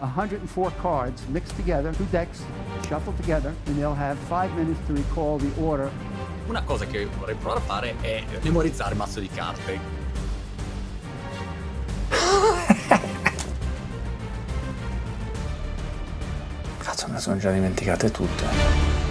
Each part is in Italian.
104 cards mixed together, two decks shuffled together, and they'll have five minutes to recall the order. Una cosa che vorrei provare a fare è memorizzare il mazzo di carte. Cazzo, me le sono già dimenticate tutte.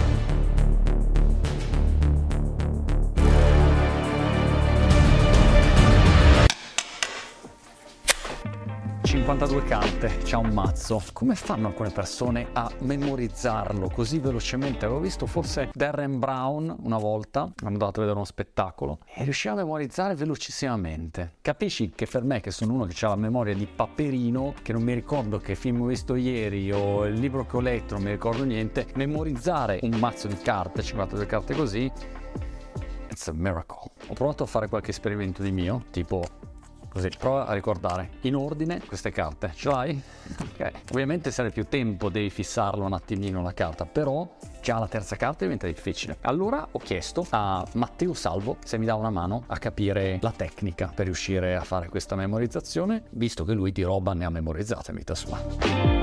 52 carte, c'ha un mazzo. Come fanno alcune persone a memorizzarlo così velocemente? Avevo visto forse Darren Brown una volta, hanno andato a vedere uno spettacolo, e riusciva a memorizzare velocissimamente. Capisci che per me, che sono uno che ha la memoria di Paperino, che non mi ricordo che film ho visto ieri o il libro che ho letto, non mi ricordo niente, memorizzare un mazzo di carte, 52 carte così, it's a miracle. Ho provato a fare qualche esperimento di mio, tipo Così, prova a ricordare in ordine queste carte. Ce l'hai? Ok. Ovviamente se hai più tempo devi fissarlo un attimino la carta, però già la terza carta diventa difficile. Allora ho chiesto a Matteo Salvo se mi dà una mano a capire la tecnica per riuscire a fare questa memorizzazione, visto che lui di roba ne ha memorizzata in vita sua.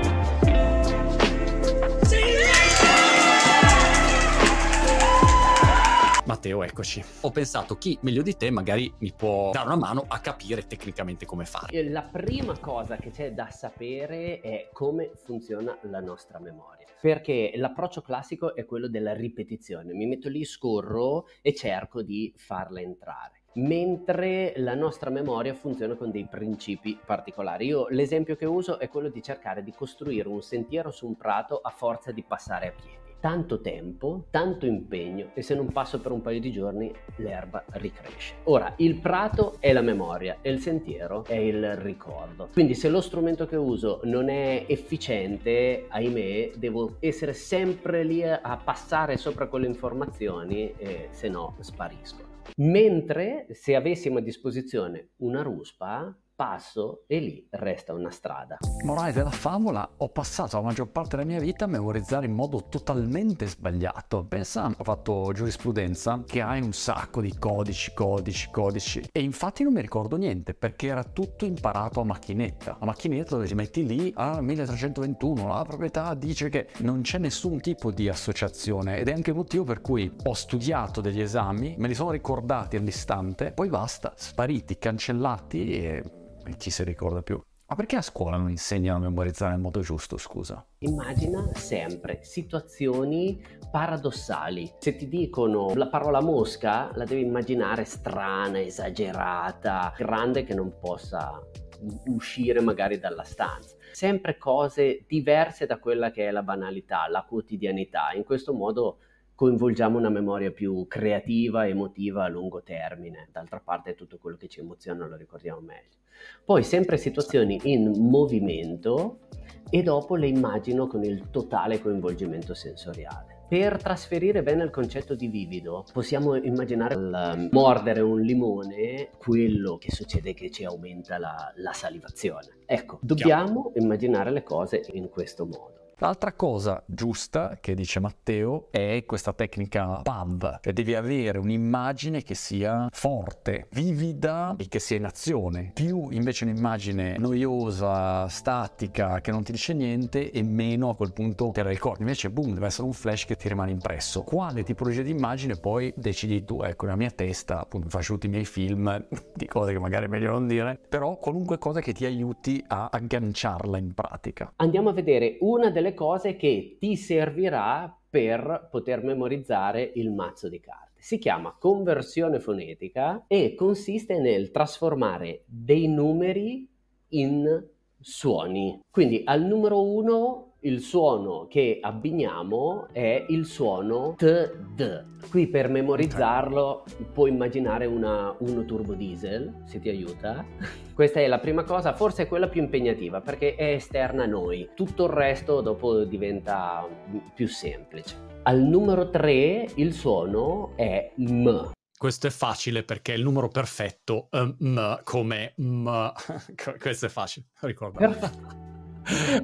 Matteo, eccoci. Ho pensato chi meglio di te magari mi può dare una mano a capire tecnicamente come fare. La prima cosa che c'è da sapere è come funziona la nostra memoria. Perché l'approccio classico è quello della ripetizione. Mi metto lì, scorro e cerco di farla entrare mentre la nostra memoria funziona con dei principi particolari. Io l'esempio che uso è quello di cercare di costruire un sentiero su un prato a forza di passare a piedi tanto tempo, tanto impegno e se non passo per un paio di giorni l'erba ricresce. Ora, il prato è la memoria e il sentiero è il ricordo. Quindi se lo strumento che uso non è efficiente, ahimè, devo essere sempre lì a passare sopra quelle informazioni e se no spariscono. Mentre se avessimo a disposizione una ruspa, passo e lì resta una strada. Morale della favola, ho passato la maggior parte della mia vita a memorizzare in modo totalmente sbagliato. Pensa, ho fatto giurisprudenza che hai un sacco di codici, codici, codici e infatti non mi ricordo niente perché era tutto imparato a macchinetta. A macchinetta dove ti metti lì a 1321, la proprietà dice che non c'è nessun tipo di associazione ed è anche il motivo per cui ho studiato degli esami, me li sono ricordati all'istante, poi basta, spariti, cancellati e chi si ricorda più? Ma perché a scuola non insegnano a memorizzare nel modo giusto, scusa? Immagina sempre situazioni paradossali. Se ti dicono la parola mosca, la devi immaginare strana, esagerata, grande che non possa uscire magari dalla stanza. Sempre cose diverse da quella che è la banalità, la quotidianità. In questo modo coinvolgiamo una memoria più creativa, emotiva a lungo termine. D'altra parte tutto quello che ci emoziona lo ricordiamo meglio. Poi sempre situazioni in movimento e dopo le immagino con il totale coinvolgimento sensoriale. Per trasferire bene il concetto di vivido, possiamo immaginare al mordere un limone quello che succede è che ci aumenta la, la salivazione. Ecco, dobbiamo immaginare le cose in questo modo. L'altra cosa giusta che dice Matteo è questa tecnica PAV, cioè devi avere un'immagine che sia forte, vivida e che sia in azione. Più invece un'immagine noiosa, statica, che non ti dice niente e meno a quel punto te la ricordi. Invece boom, deve essere un flash che ti rimane impresso. Quale tipologia di immagine poi decidi tu, ecco, nella mia testa, appunto faccio tutti i miei film di cose che magari è meglio non dire, però qualunque cosa che ti aiuti a agganciarla in pratica. Andiamo a vedere una delle delle cose che ti servirà per poter memorizzare il mazzo di carte. Si chiama conversione fonetica e consiste nel trasformare dei numeri in suoni. Quindi al numero 1 il suono che abbiniamo è il suono TD. Qui per memorizzarlo puoi immaginare una Uno Turbo Diesel, se ti aiuta. Questa è la prima cosa, forse è quella più impegnativa perché è esterna a noi. Tutto il resto dopo diventa più semplice. Al numero 3 il suono è M. Questo è facile perché è il numero perfetto, um, m come m. Questo è facile, ricordo. Perfetto.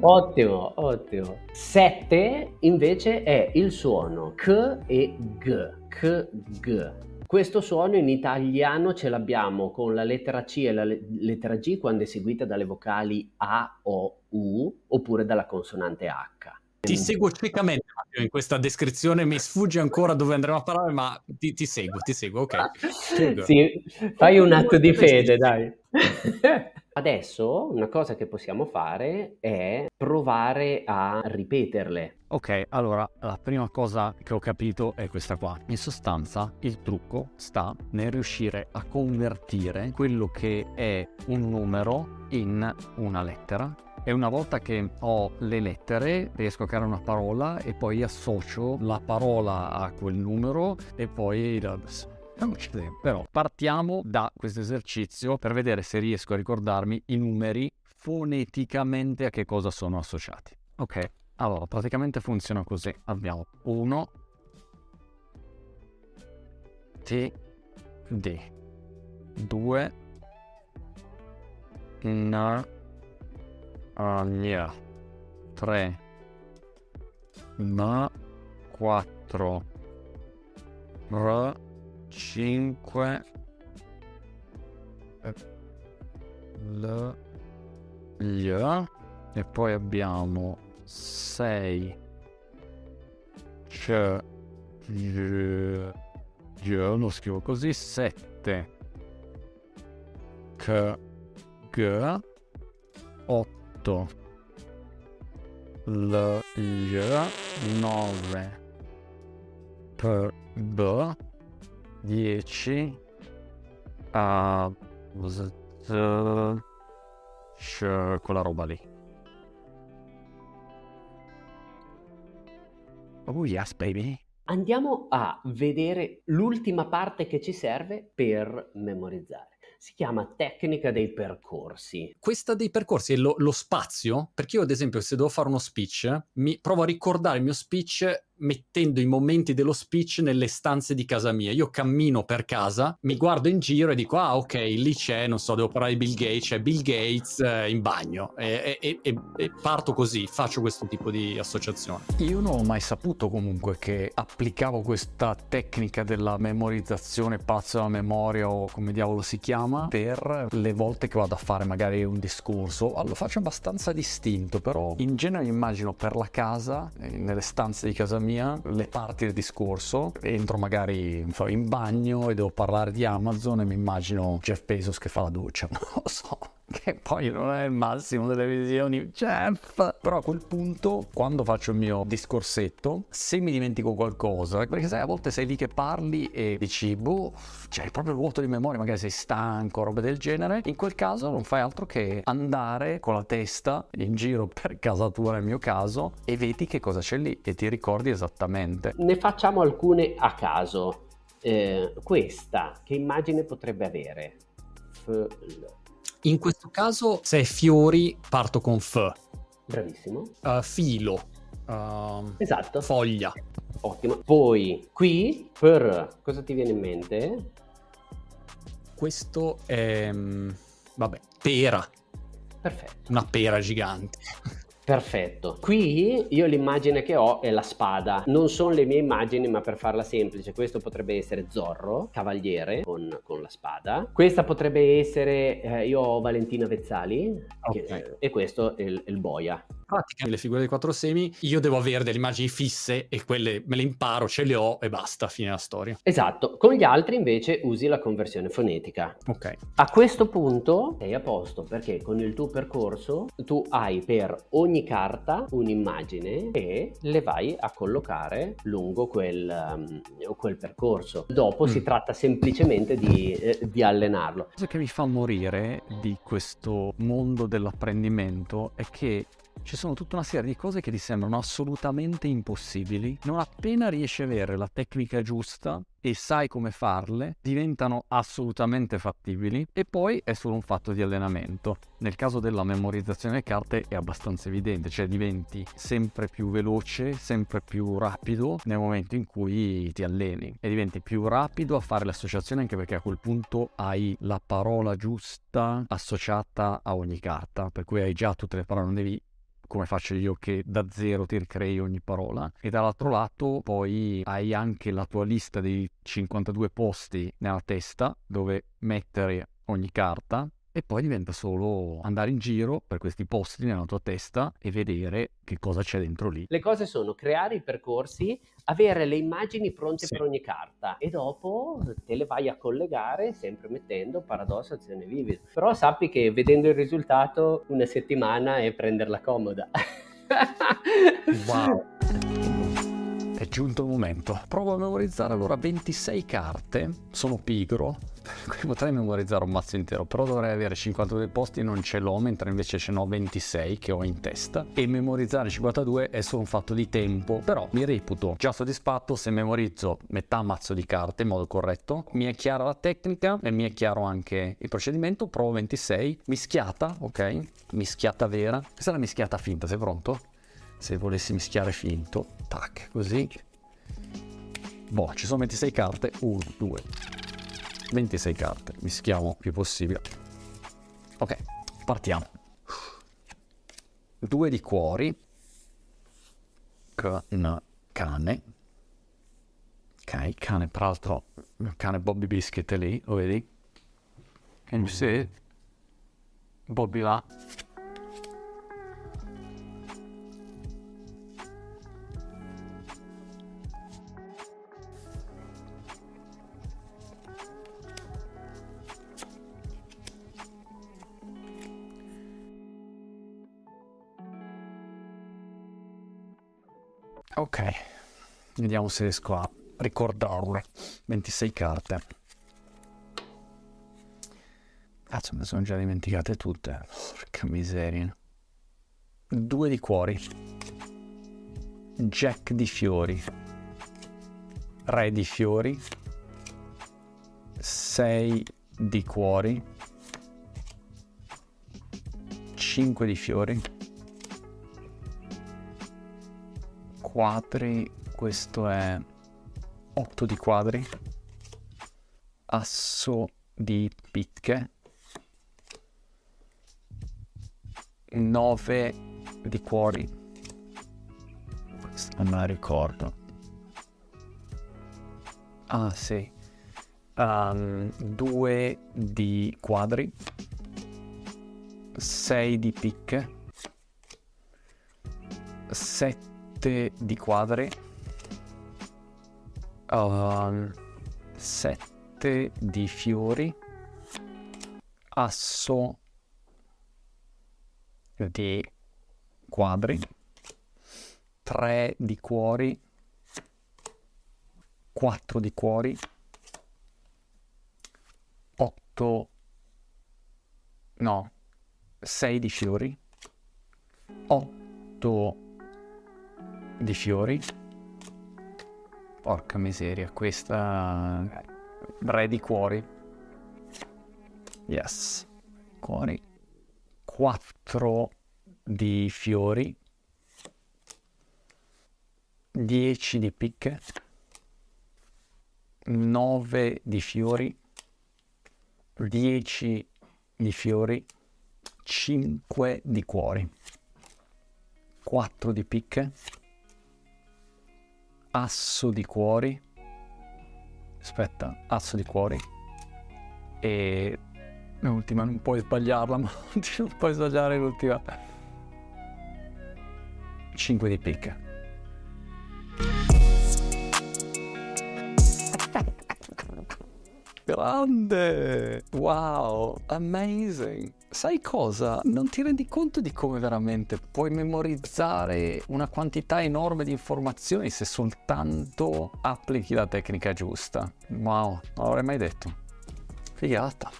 Ottimo, ottimo. 7 invece è il suono K e G. K, G. Questo suono in italiano ce l'abbiamo con la lettera C e la le- lettera G quando è seguita dalle vocali A, O, U oppure dalla consonante H. Ti seguo ciecamente in questa descrizione, mi sfugge ancora dove andremo a parlare, ma ti, ti seguo, ti seguo, ok. Sì, fai un atto di fede, dai. Adesso una cosa che possiamo fare è provare a ripeterle. Ok, allora la prima cosa che ho capito è questa qua. In sostanza il trucco sta nel riuscire a convertire quello che è un numero in una lettera e una volta che ho le lettere riesco a creare una parola e poi associo la parola a quel numero e poi. Però partiamo da questo esercizio per vedere se riesco a ricordarmi i numeri foneticamente a che cosa sono associati. Ok, allora praticamente funziona così. Abbiamo 1 T D. 2 N Agna 3 Ma 4 R 5 L Gli e poi abbiamo 6 C G G lo scrivo così 7 K G 8 L Gli 9 P B 10 A Z Sh quella roba lì Oh yes baby Andiamo a vedere l'ultima parte che ci serve per memorizzare. Si chiama tecnica dei percorsi. questa dei percorsi è lo, lo spazio, perché io ad esempio se devo fare uno speech, mi provo a ricordare il mio speech mettendo i momenti dello speech nelle stanze di casa mia. Io cammino per casa, mi guardo in giro e dico, ah ok, lì c'è, non so, devo parlare di Bill Gates, c'è Bill Gates eh, in bagno. E, e- e- e parto così, faccio questo tipo di associazione. Io non ho mai saputo comunque che applicavo questa tecnica della memorizzazione, pazzo della memoria o come diavolo si chiama, per le volte che vado a fare magari un discorso. Ah, Lo faccio abbastanza distinto, però in genere immagino per la casa, eh, nelle stanze di casa mia, le parti del discorso. Entro magari in bagno e devo parlare di Amazon e mi immagino Jeff Bezos che fa la doccia. Non lo so. Che poi non è il massimo delle visioni, Jeff. Però a quel punto, quando faccio il mio discorsetto, se mi dimentico qualcosa, perché sai, a volte sei lì che parli e dici, boh, c'hai proprio il vuoto di memoria, magari sei stanco, robe del genere. In quel caso non fai altro che andare con la testa in giro per casa tua, nel mio caso, e vedi che cosa c'è lì e ti ricordi esattamente. Ne facciamo alcune a caso. Eh, questa, che immagine potrebbe avere? F- In questo caso, se è fiori, parto con F. Bravissimo. Uh, filo. uh, Esatto. foglia. Ottimo. Poi qui per cosa ti viene in mente? Questo è... mm, Vabbè, pera. Perfetto. Una pera gigante. Perfetto. Qui io l'immagine che ho è la spada. Non sono le mie immagini, ma per farla semplice, questo potrebbe essere Zorro, cavaliere con, con la spada. Questa potrebbe essere, eh, io ho Valentina Vezzali che- Ok. e questo è il, il boia. Pratica, le figure dei quattro semi, io devo avere delle immagini fisse e quelle me le imparo, ce le ho e basta, fine la storia. Esatto. Con gli altri invece usi la conversione fonetica. Ok. A questo punto sei a posto perché con il tuo percorso tu hai per ogni carta un'immagine e le vai a collocare lungo quel, um, quel percorso. Dopo si Mm. tratta semplicemente di, eh, di allenarlo. La cosa che mi fa morire di questo mondo dell'apprendimento è che ci sono tutta una serie di cose che ti sembrano assolutamente impossibili. Non appena riesci a avere la tecnica giusta e sai come farle, diventano assolutamente fattibili e poi è solo un fatto di allenamento. Nel caso della memorizzazione delle carte è abbastanza evidente, cioè diventi sempre più veloce, sempre più rapido nel momento in cui ti alleni e diventi più rapido a fare l'associazione anche perché a quel punto hai la parola giusta associata a ogni carta, per cui hai già tutte le parole, non devi come faccio io che da zero ti ricrei ogni parola. E dall'altro lato poi hai anche la tua lista dei 52 posti nella testa dove mettere ogni carta e poi diventa solo andare in giro per questi posti nella tua testa e vedere che cosa c'è dentro lì. Le cose sono creare i percorsi, avere le immagini pronte Sì. per ogni carta e dopo te le vai a collegare sempre mettendo paradosso, azione vivida. Però sappi che vedendo il risultato una settimana è prenderla comoda. Wow! È giunto il momento. Provo a memorizzare allora 26 carte. Sono pigro. Quindi potrei memorizzare un mazzo intero, però dovrei avere 52 posti non ce l'ho, mentre invece ce n'ho 26 che ho in testa. E memorizzare 52 è solo un fatto di tempo, però mi reputo già soddisfatto se memorizzo metà mazzo di carte in modo corretto. Mi è chiara la tecnica e mi è chiaro anche il procedimento. Provo 26, mischiata, ok? Mischiata vera. Questa è la mischiata finta, sei pronto? se volessi mischiare finto, tac, così. Boh, ci sono 26 carte, 1, 2, 26 carte, mischiamo più possibile. Ok, partiamo. Due di cuori, con cane. Ok, cane, peraltro, cane Bobby Biscuit è lì, lo vedi? Can you see? Bobby là. Ok, vediamo se riesco a ricordarle. 26 carte. Cazzo, me le sono già dimenticate tutte. Porca miseria. Due di cuori. Jack di fiori. Re di fiori. Sei di cuori. Cinque di fiori. Quadri, questo è 8 di quadri, asso di picche, 9 di cuori, questo non me la ricordo. Ah sì, 2 di quadri, 6 di picche, 7 di quadri, 7 di fiori, asso di quadri, 3 di cuori, 4 di cuori, 8 no, 6 di fiori, 8 di fiori. Porca miseria, questa re di cuori. Yes. Cuori. 4 di fiori. 10 di picche. 9 di fiori. 10 di fiori. 5 di cuori. 4 di picche asso di cuori. Aspetta asso di cuori. E l'ultima non puoi sbagliarla ma non puoi sbagliare l'ultima. 5 di picche grande wow amazing sai cosa? Non ti rendi conto di come veramente puoi memorizzare una quantità enorme di informazioni se soltanto applichi la tecnica giusta. Wow, non l'avrei mai detto. Figata.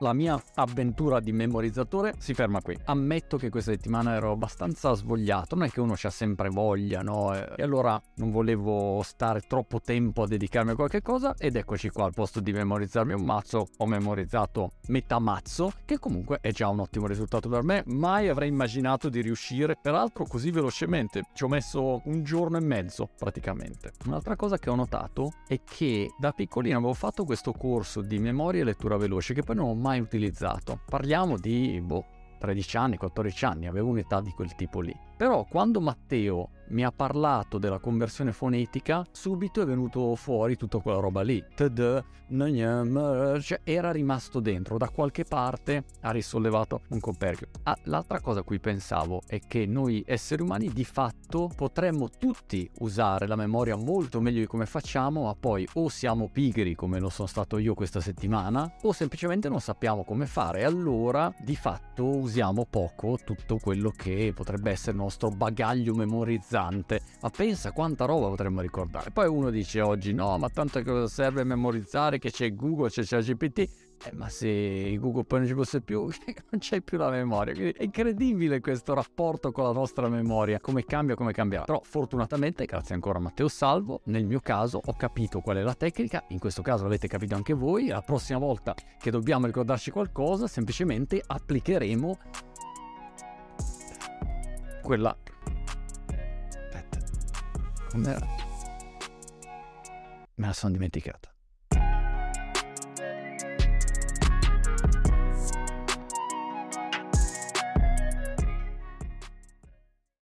La mia avventura di memorizzatore si ferma qui. Ammetto che questa settimana ero abbastanza svogliato, non è che uno c'ha sempre voglia, no? E allora non volevo stare troppo tempo a dedicarmi a qualche cosa ed eccoci qua, al posto di memorizzarmi un mazzo, ho memorizzato metà mazzo, che comunque è già un ottimo risultato per me. Mai avrei immaginato di riuscire, peraltro così velocemente. Ci ho messo un giorno e mezzo praticamente. Un'altra cosa che ho notato è che da piccolino avevo fatto questo corso di memoria e lettura veloce che poi non ho mai utilizzato. Parliamo di boh, 13 anni, 14 anni, avevo un'età di quel tipo lì. Però quando Matteo mi ha parlato della conversione fonetica, subito è venuto fuori tutta quella roba lì. Cioè era rimasto dentro, da qualche parte ha risollevato un coperchio. Ah, l'altra cosa a cui pensavo è che noi esseri umani di fatto potremmo tutti usare la memoria molto meglio di come facciamo, ma poi o siamo pigri come lo sono stato io questa settimana, o semplicemente non sappiamo come fare. E allora di fatto usiamo poco tutto quello che potrebbe essere il nostro bagaglio memorizzato ma pensa quanta roba potremmo ricordare. Poi uno dice oggi no, ma tanto cosa serve memorizzare che c'è Google, c'è ChatGPT. Eh, ma se Google poi non ci fosse più, non c'è più la memoria. Quindi è incredibile questo rapporto con la nostra memoria, come cambia, come cambierà. Però fortunatamente, grazie ancora a Matteo Salvo, nel mio caso ho capito qual è la tecnica, in questo caso l'avete capito anche voi, la prossima volta che dobbiamo ricordarci qualcosa, semplicemente applicheremo quella Com'era? Me la sono dimenticata.